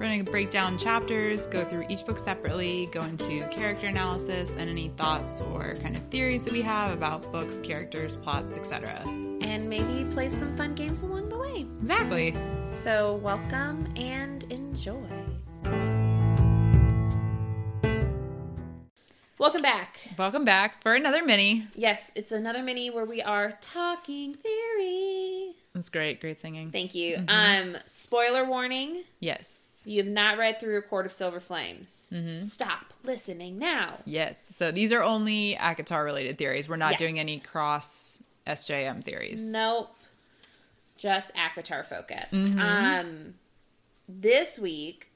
We're going to break down chapters, go through each book separately, go into character analysis and any thoughts or kind of theories that we have about books, characters, plots, etc. And maybe play some fun games along the way. Exactly. So, welcome and enjoy. Welcome back. Welcome back for another mini. Yes, it's another mini where we are talking theory. That's great. Great singing. Thank you. Um, spoiler warning: Yes. You have not read through a Court of Silver Flames. Stop listening now. Yes. So these are only ACOTAR related theories. We're not Yes. doing any cross SJM theories. Nope. Just ACOTAR focused. Mm-hmm. Um this week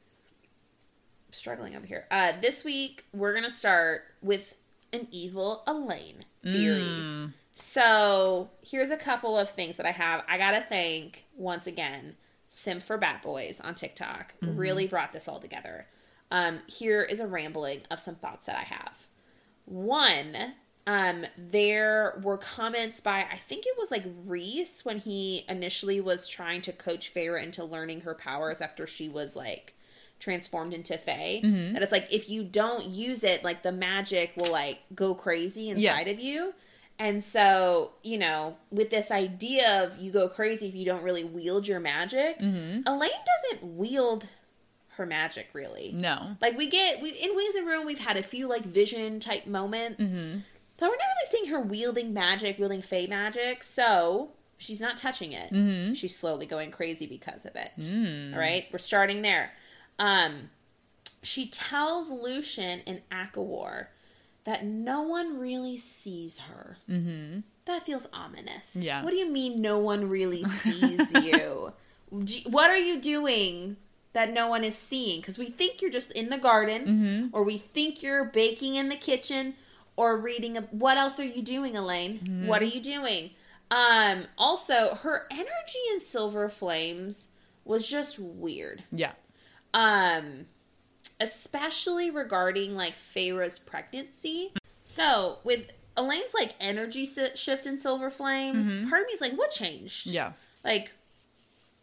struggling over here. Uh this week we're gonna start with an evil Elain theory. Mm. So here's a couple of things that I have. I gotta thank once again Sim for Bat Boys on TikTok. Really brought this all together. Um, here is a rambling of some thoughts that I have. One, um, there were comments by I think it was like Rhys when he initially was trying to coach Feyre into learning her powers after she was like transformed into Fae. And it's like if you don't use it, like the magic will like go crazy inside Yes. of you. And so, you know, with this idea of you go crazy if you don't really wield your magic, mm-hmm. Elain doesn't wield her magic really. No. Like we get we in Wings and Ruin, we've had a few like vision type moments, mm-hmm. but we're not really seeing her wielding magic, wielding fey magic. So she's not touching it. Mm-hmm. She's slowly going crazy because of it. Mm. All right, we're starting there. Um, she tells Lucien in ACOWAR that no one really sees her. Mm-hmm. That feels ominous. Yeah. What do you mean no one really sees you? What are you doing that no one is seeing? Because we think you're just in the garden, or we think you're baking in the kitchen, or reading a. What else are you doing, Elain? What are you doing? Um. Also, her energy in Silver Flames was just weird Yeah. um especially regarding like Feyre's pregnancy. So, with Elain's like energy shift in Silver Flames, mm-hmm. part of me is like, what changed? Yeah. Like,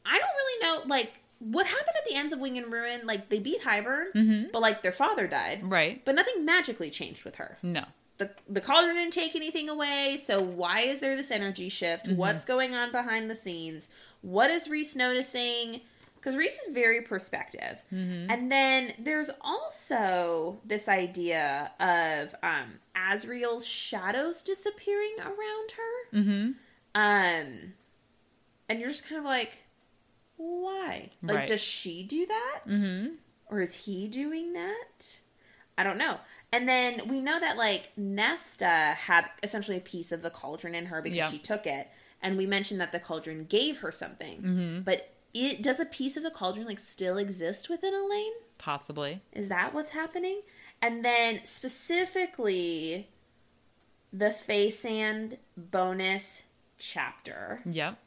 I don't really know. Like, what happened at the ends of Wing and Ruin? Like, they beat Hybern, mm-hmm. but like their father died, Right. but nothing magically changed with her. No. The, the cauldron didn't take anything away, so why is there this energy shift? Mm-hmm. What's going on behind the scenes? What is Rhys noticing? Because Rhys is very perspective. And then there's also this idea of um, Azriel's shadows disappearing around her. Mm-hmm. Um, and you're just kind of like, why? Like, Right. does she do that? Mm-hmm. Or is he doing that? I don't know. And then we know that like Nesta had essentially a piece of the cauldron in her because Yeah. she took it. And we mentioned that the cauldron gave her something. Mm-hmm. But it does a piece of the cauldron like still exist within Elain? Possibly. Is that what's happening? And then specifically the Feysand bonus chapter Yep.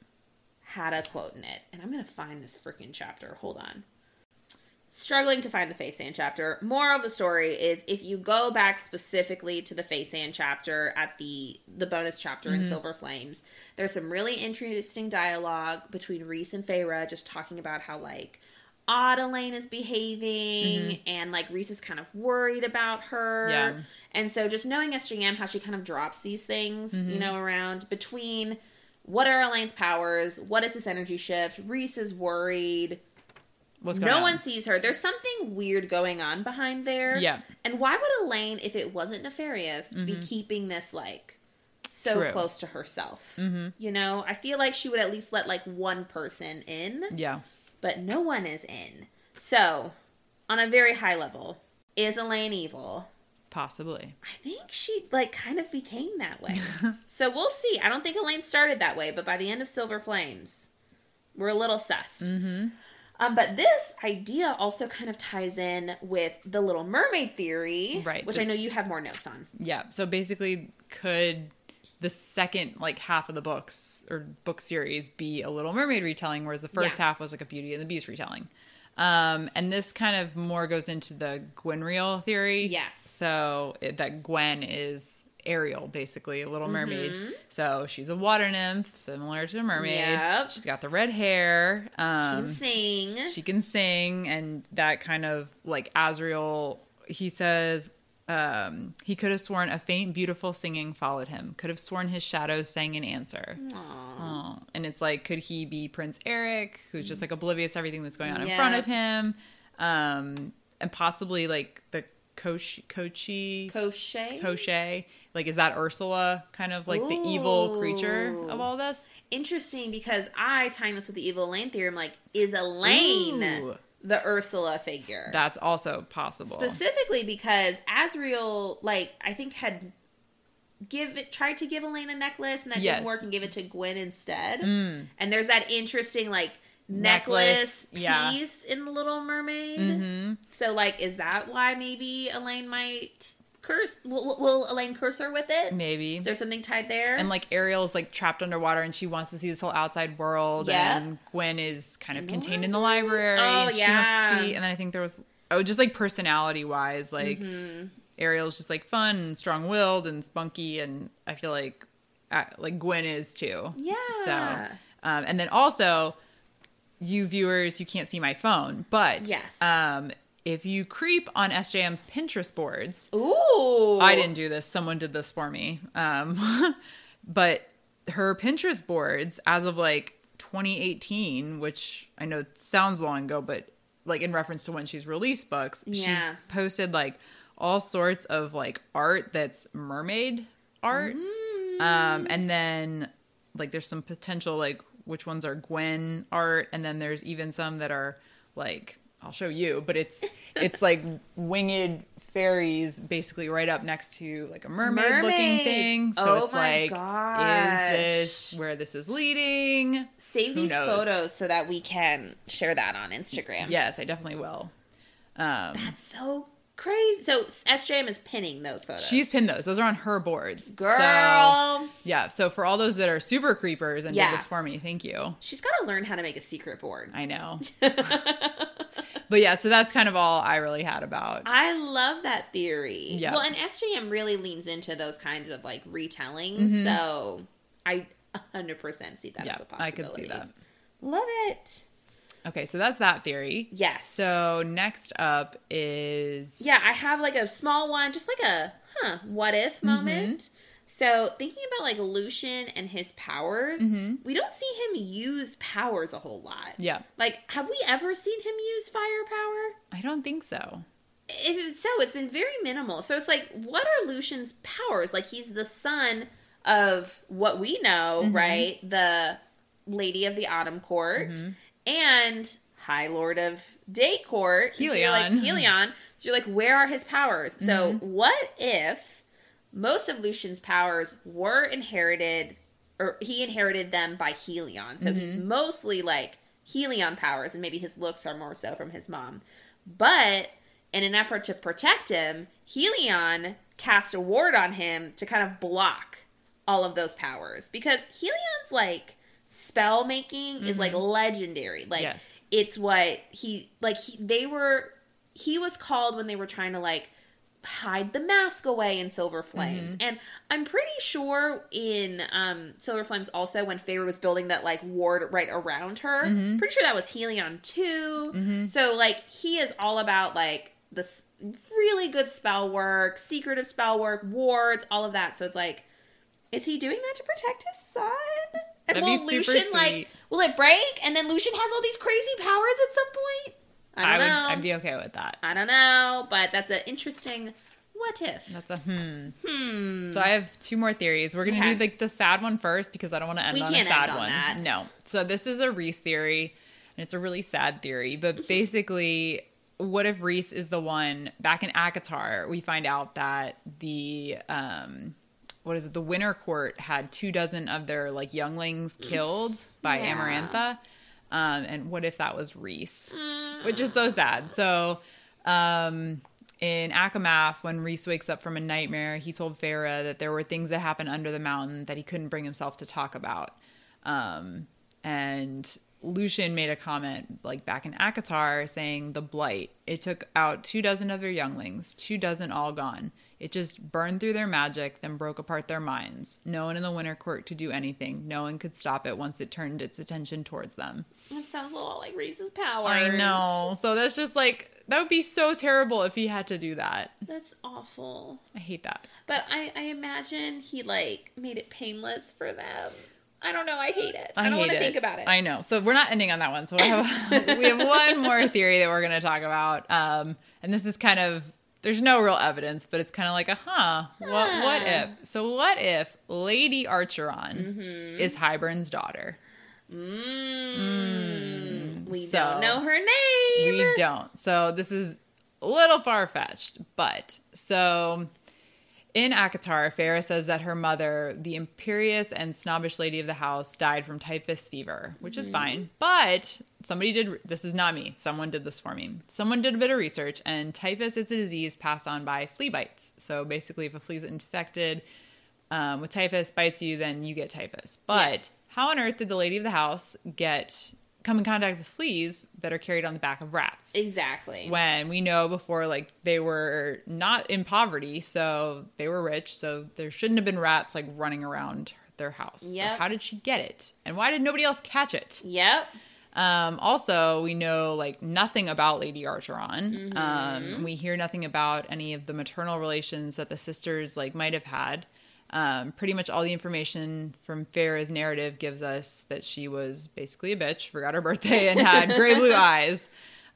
had a quote in it, and I'm gonna find this freaking chapter. Hold on. Struggling to find the Feysand chapter. More of the story is if you go back specifically to the Feysand chapter at the the bonus chapter in mm-hmm. Silver Flames, there's some really interesting dialogue between Rhys and Feyre, just talking about how like odd Elain is behaving, mm-hmm. and like Rhys is kind of worried about her. Yeah. And so just knowing SJM, how she kind of drops these things, you mm-hmm. know, around between what are Elain's powers? What is this energy shift? Rhys is worried. What's going No on? one sees her. There's something weird going on behind there. Yeah. And why would Elain, if it wasn't nefarious, be keeping this like so True. close to herself? Mm-hmm. You know, I feel like she would at least let like one person in, Yeah. but no one is in. So, on a very high level, is Elain evil? Possibly. I think she like kind of became that way. so we'll see. I don't think Elain started that way, but by the end of Silver Flames, we're a little sus. Mm-hmm. Um, but this idea also kind of ties in with the Little Mermaid theory, Right. Which I know you have more notes on. Yeah. So basically, could the second like half of the books or book series be a Little Mermaid retelling, whereas the first Yeah. half was like a Beauty and the Beast retelling. Um, and this kind of more goes into the Gwenriel theory. Yes. So it, that Gwen is Ariel, basically a Little Mermaid. Mm-hmm. So she's a water nymph, similar to a mermaid. Yep. She's got the red hair. She Um, can sing. she can sing and that kind of like Azriel he says um, he could have sworn a faint beautiful singing followed him could have sworn his shadows sang in answer Aw. oh. and it's like could he be prince eric who's just like oblivious to everything that's going on in front of him um, and possibly like the Koshi, Kochi Crochet. Koshe like is that ursula kind of like the evil creature of all this Interesting because I tying this with the evil Elain theory. I'm like, is Elain Ooh. the Ursula figure? that's also possible Specifically because Azriel, like, I think had give it tried to give Elain a necklace and that Yes. didn't work and gave it to Gwen instead. Mm. And there's that interesting like Necklace, necklace, yeah. piece in the Little Mermaid. hmm So like, is that why maybe Elain might curse? Will, will Elain curse her with it? maybe Is there something tied there? and like Ariel's like trapped underwater and she wants to see this whole outside world Yeah. and Gwen is kind of contained in the library. Oh, and she wants to yeah. see- and then I think there was oh just like personality wise like Mhm. Ariel's just like fun and strong willed and spunky and I feel like uh, like Gwen is too. Yeah. So um, and then also you viewers you can't see my phone but Yes. um if you creep on SJM's Pinterest boards Ooh. I didn't do this. Someone did this for me. Um, but her Pinterest boards, as of like 2018, which I know sounds long ago, but like in reference to when she's released books, she's posted like all sorts of like art that's mermaid art. Um, and then like there's some potential like which ones are Gwen art, and then there's even some that are like I'll show you, but it's it's like winged fairies basically right up next to like a mermaid looking thing. So Oh it's like gosh. is this where this is leading? Save Who these knows? photos so that we can share that on Instagram. Yes, I definitely will. Um That's so crazy. So SJM is pinning those photos. She's pinned those. Those are on her boards. So, girl. yeah. So for all those that are super creepers and Yeah. did this for me, thank you. She's got to learn how to make a secret board. I know. But yeah, so that's kind of all I really had about. I love that theory. Yeah. Well, and SJM really leans into those kinds of like retellings. Mhm. So I 100% see that as a possibility. I could see that. Love it. Okay, so that's that theory. Yes. So next up is Yeah, I have like a small one, just like a huh, what if Mm-hmm. moment. So thinking about like Lucien and his powers, Mhm. we don't see him use powers a whole lot. yeah. Like, have we ever seen him use firepower? I don't think so. If it's so, it's been very minimal. So it's like, what are Lucien's powers? Like, he's the son of what we know, Mhm. right? The Lady of the Autumn Court Mhm. And High Lord of Day Court. So you're like, Helion. Helion. So you're like, where are his powers? So Mhm. what if most of Lucien's powers were inherited, or he inherited them by Helion? So he's Mm-hmm. mostly like Helion powers, and maybe his looks are more so from his mom. But in an effort to protect him, Helion cast a ward on him to kind of block all of those powers because Helion's like spell making is like mm-hmm. legendary. Like Yes. it's what he like he, they were he was called when they were trying to like hide the mask away in Silver mm-hmm. Flames. And I'm pretty sure in um Silver Flames also when Feyre was building that like ward right around her, mm-hmm. pretty sure that was Helion too. So like he is all about like this really good spell work, secretive spell work, wards, all of that. So it's like is he doing that to protect his son? And That'd will Lucien like will it break and then Lucien has all these crazy powers at some point? I don't would know. I'd be okay with that. I don't know, but that's an interesting what if. That's a hmm. Hmm. So I have two more theories. We're gonna Okay. do like the sad one first because I don't want to end We on a sad on one. that. No. So this is a Rhys theory, and it's a really sad theory. But basically, what if Rhys is the one back in ACOTAR? We find out that the um, what is it? The Winter Court had two dozen of their like younglings killed by Yeah. Amarantha. Um, and what if that was Rhys? Mm. which is so sad. So, um, in ACOMAF, when Rhys wakes up from a nightmare, he told Feyre that there were things that happened under the mountain that he couldn't bring himself to talk about. Um, and Lucien made a comment like back in ACOTAR saying the blight. It took out two dozen of their younglings, two dozen all gone. It just burned through their magic, then broke apart their minds. No one in the Winter Court could do anything. No one could stop it once it turned its attention towards them. That sounds a lot like Rhys's power. I know. So that's just like that would be so terrible if he had to do that. That's awful. I hate that. But I, I imagine he like made it painless for them. I don't know. I hate it. I, I don't want to think about it. I know. So we're not ending on that one. So we have we have one more theory that we're going to talk about. Um, and this is kind of there's no real evidence, but it's kind of like a huh. What what if? So what if Lady Archeron Mm-hmm. is Hybern's daughter? Mm, we so- don't know her name. We don't. So this is a little far fetched, but so in ACOTAR, Feyre says that her mother, the imperious and snobbish lady of the house, died from typhus fever, which is fine. But somebody did this is not me. Someone did this for me. Someone did a bit of research, and typhus is a disease passed on by flea bites. So basically, if a flea is infected um, with typhus, bites you, then you get typhus. But how on earth did the lady of the house get come in contact with fleas that are carried on the back of rats? Exactly. when we know before like they were not in poverty so they were rich so there shouldn't have been rats like running around their house So how did she get it and why did nobody else catch it Yep. um, also we know like nothing about lady archeron Mm-hmm. um, we hear nothing about any of the maternal relations that the sisters like might have had um, pretty much all the information from Feyre's narrative gives us that she was basically a bitch, forgot her birthday, and had gray blue eyes,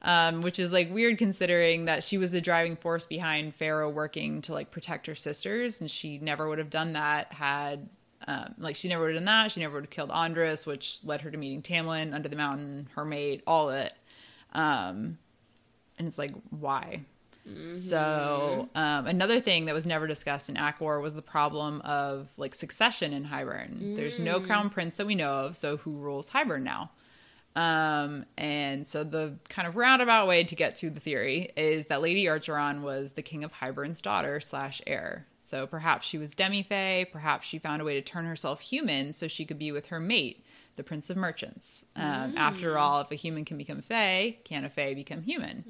um, which is like weird considering that she was the driving force behind Feyre working to like protect her sisters, and she never would have done that had. Um, like she never would have done that. She never would have killed Andras, which led her to meeting Tamlin under the mountain, her mate, all of it. Um, and it's like, why? So um, another thing that was never discussed in Akor was the problem of like succession in Hybern. There's no crown prince that we know of, so who rules Hybern now? Um, and so the kind of roundabout way to get to the theory is that Lady Archeron was the king of Hybern's daughter slash heir. So perhaps she was demi-fae, perhaps she found a way to turn herself human so she could be with her mate, the Prince of Merchants. Um, After all, if a human can become fae, can a fae become human?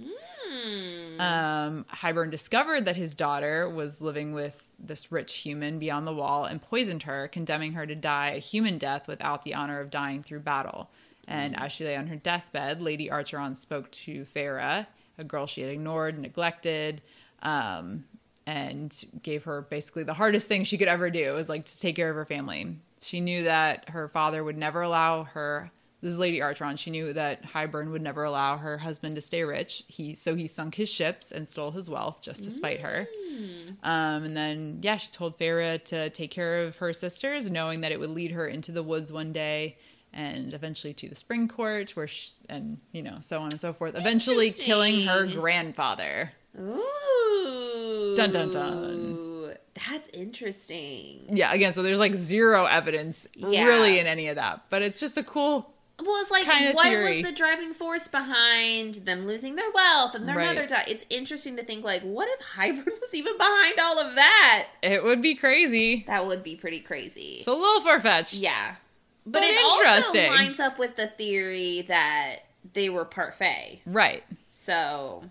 Um, Hybern discovered that his daughter was living with this rich human beyond the wall and poisoned her, condemning her to die a human death without the honor of dying through battle. And as she lay on her deathbed, Lady Archeron spoke to Feyre, a girl she had ignored, neglected, um, and gave her basically the hardest thing she could ever do was like to take care of her family. She knew that her father would never allow her. This is Lady Archeron. She knew that Hybern would never allow her husband to stay rich. He so he sunk his ships and stole his wealth just to spite her. Um, and then yeah, she told Feyre to take care of her sisters, knowing that it would lead her into the woods one day and eventually to the spring court, where she, and you know so on and so forth. Eventually killing her grandfather. Ooh. Dun, dun, dun. That's interesting. Yeah, again, so there's like zero evidence Yeah. really in any of that, but it's just a cool. Well, it's like what theory. was the driving force behind them losing their wealth and their Right. mother died? It's interesting to think like, what if Hybern was even behind all of that? It would be crazy. That would be pretty crazy. It's a little far fetched. yeah, but, But it also lines up with the theory that they were parfait. Right. So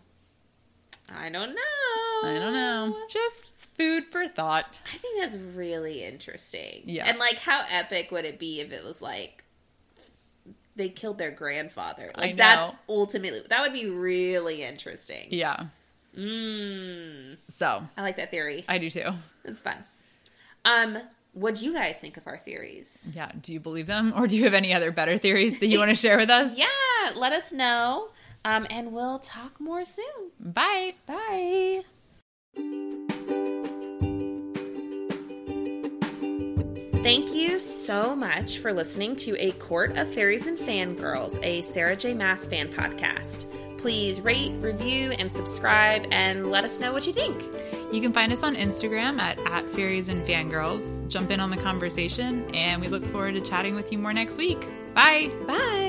I don't know. I don't know. Just food for thought. I think that's really interesting. Yeah. And like how epic would it be if it was like they killed their grandfather? Like that's ultimately that would be really interesting. Yeah. Mm. So I like that theory. I do too. It's fun. Um, what do you guys think of our theories? Yeah. Do you believe them, or do you have any other better theories that you want to share with us? Yeah, let us know. Um, and we'll talk more soon. Bye. Bye. Thank you so much for listening to A Court of Faeries and Fangirls, a Sarah J. Maas fan podcast. Please rate, review, and subscribe, and let us know what you think. You can find us on Instagram at, at Faeries and Fangirls. Jump in on the conversation, and we look forward to chatting with you more next week. Bye. Bye.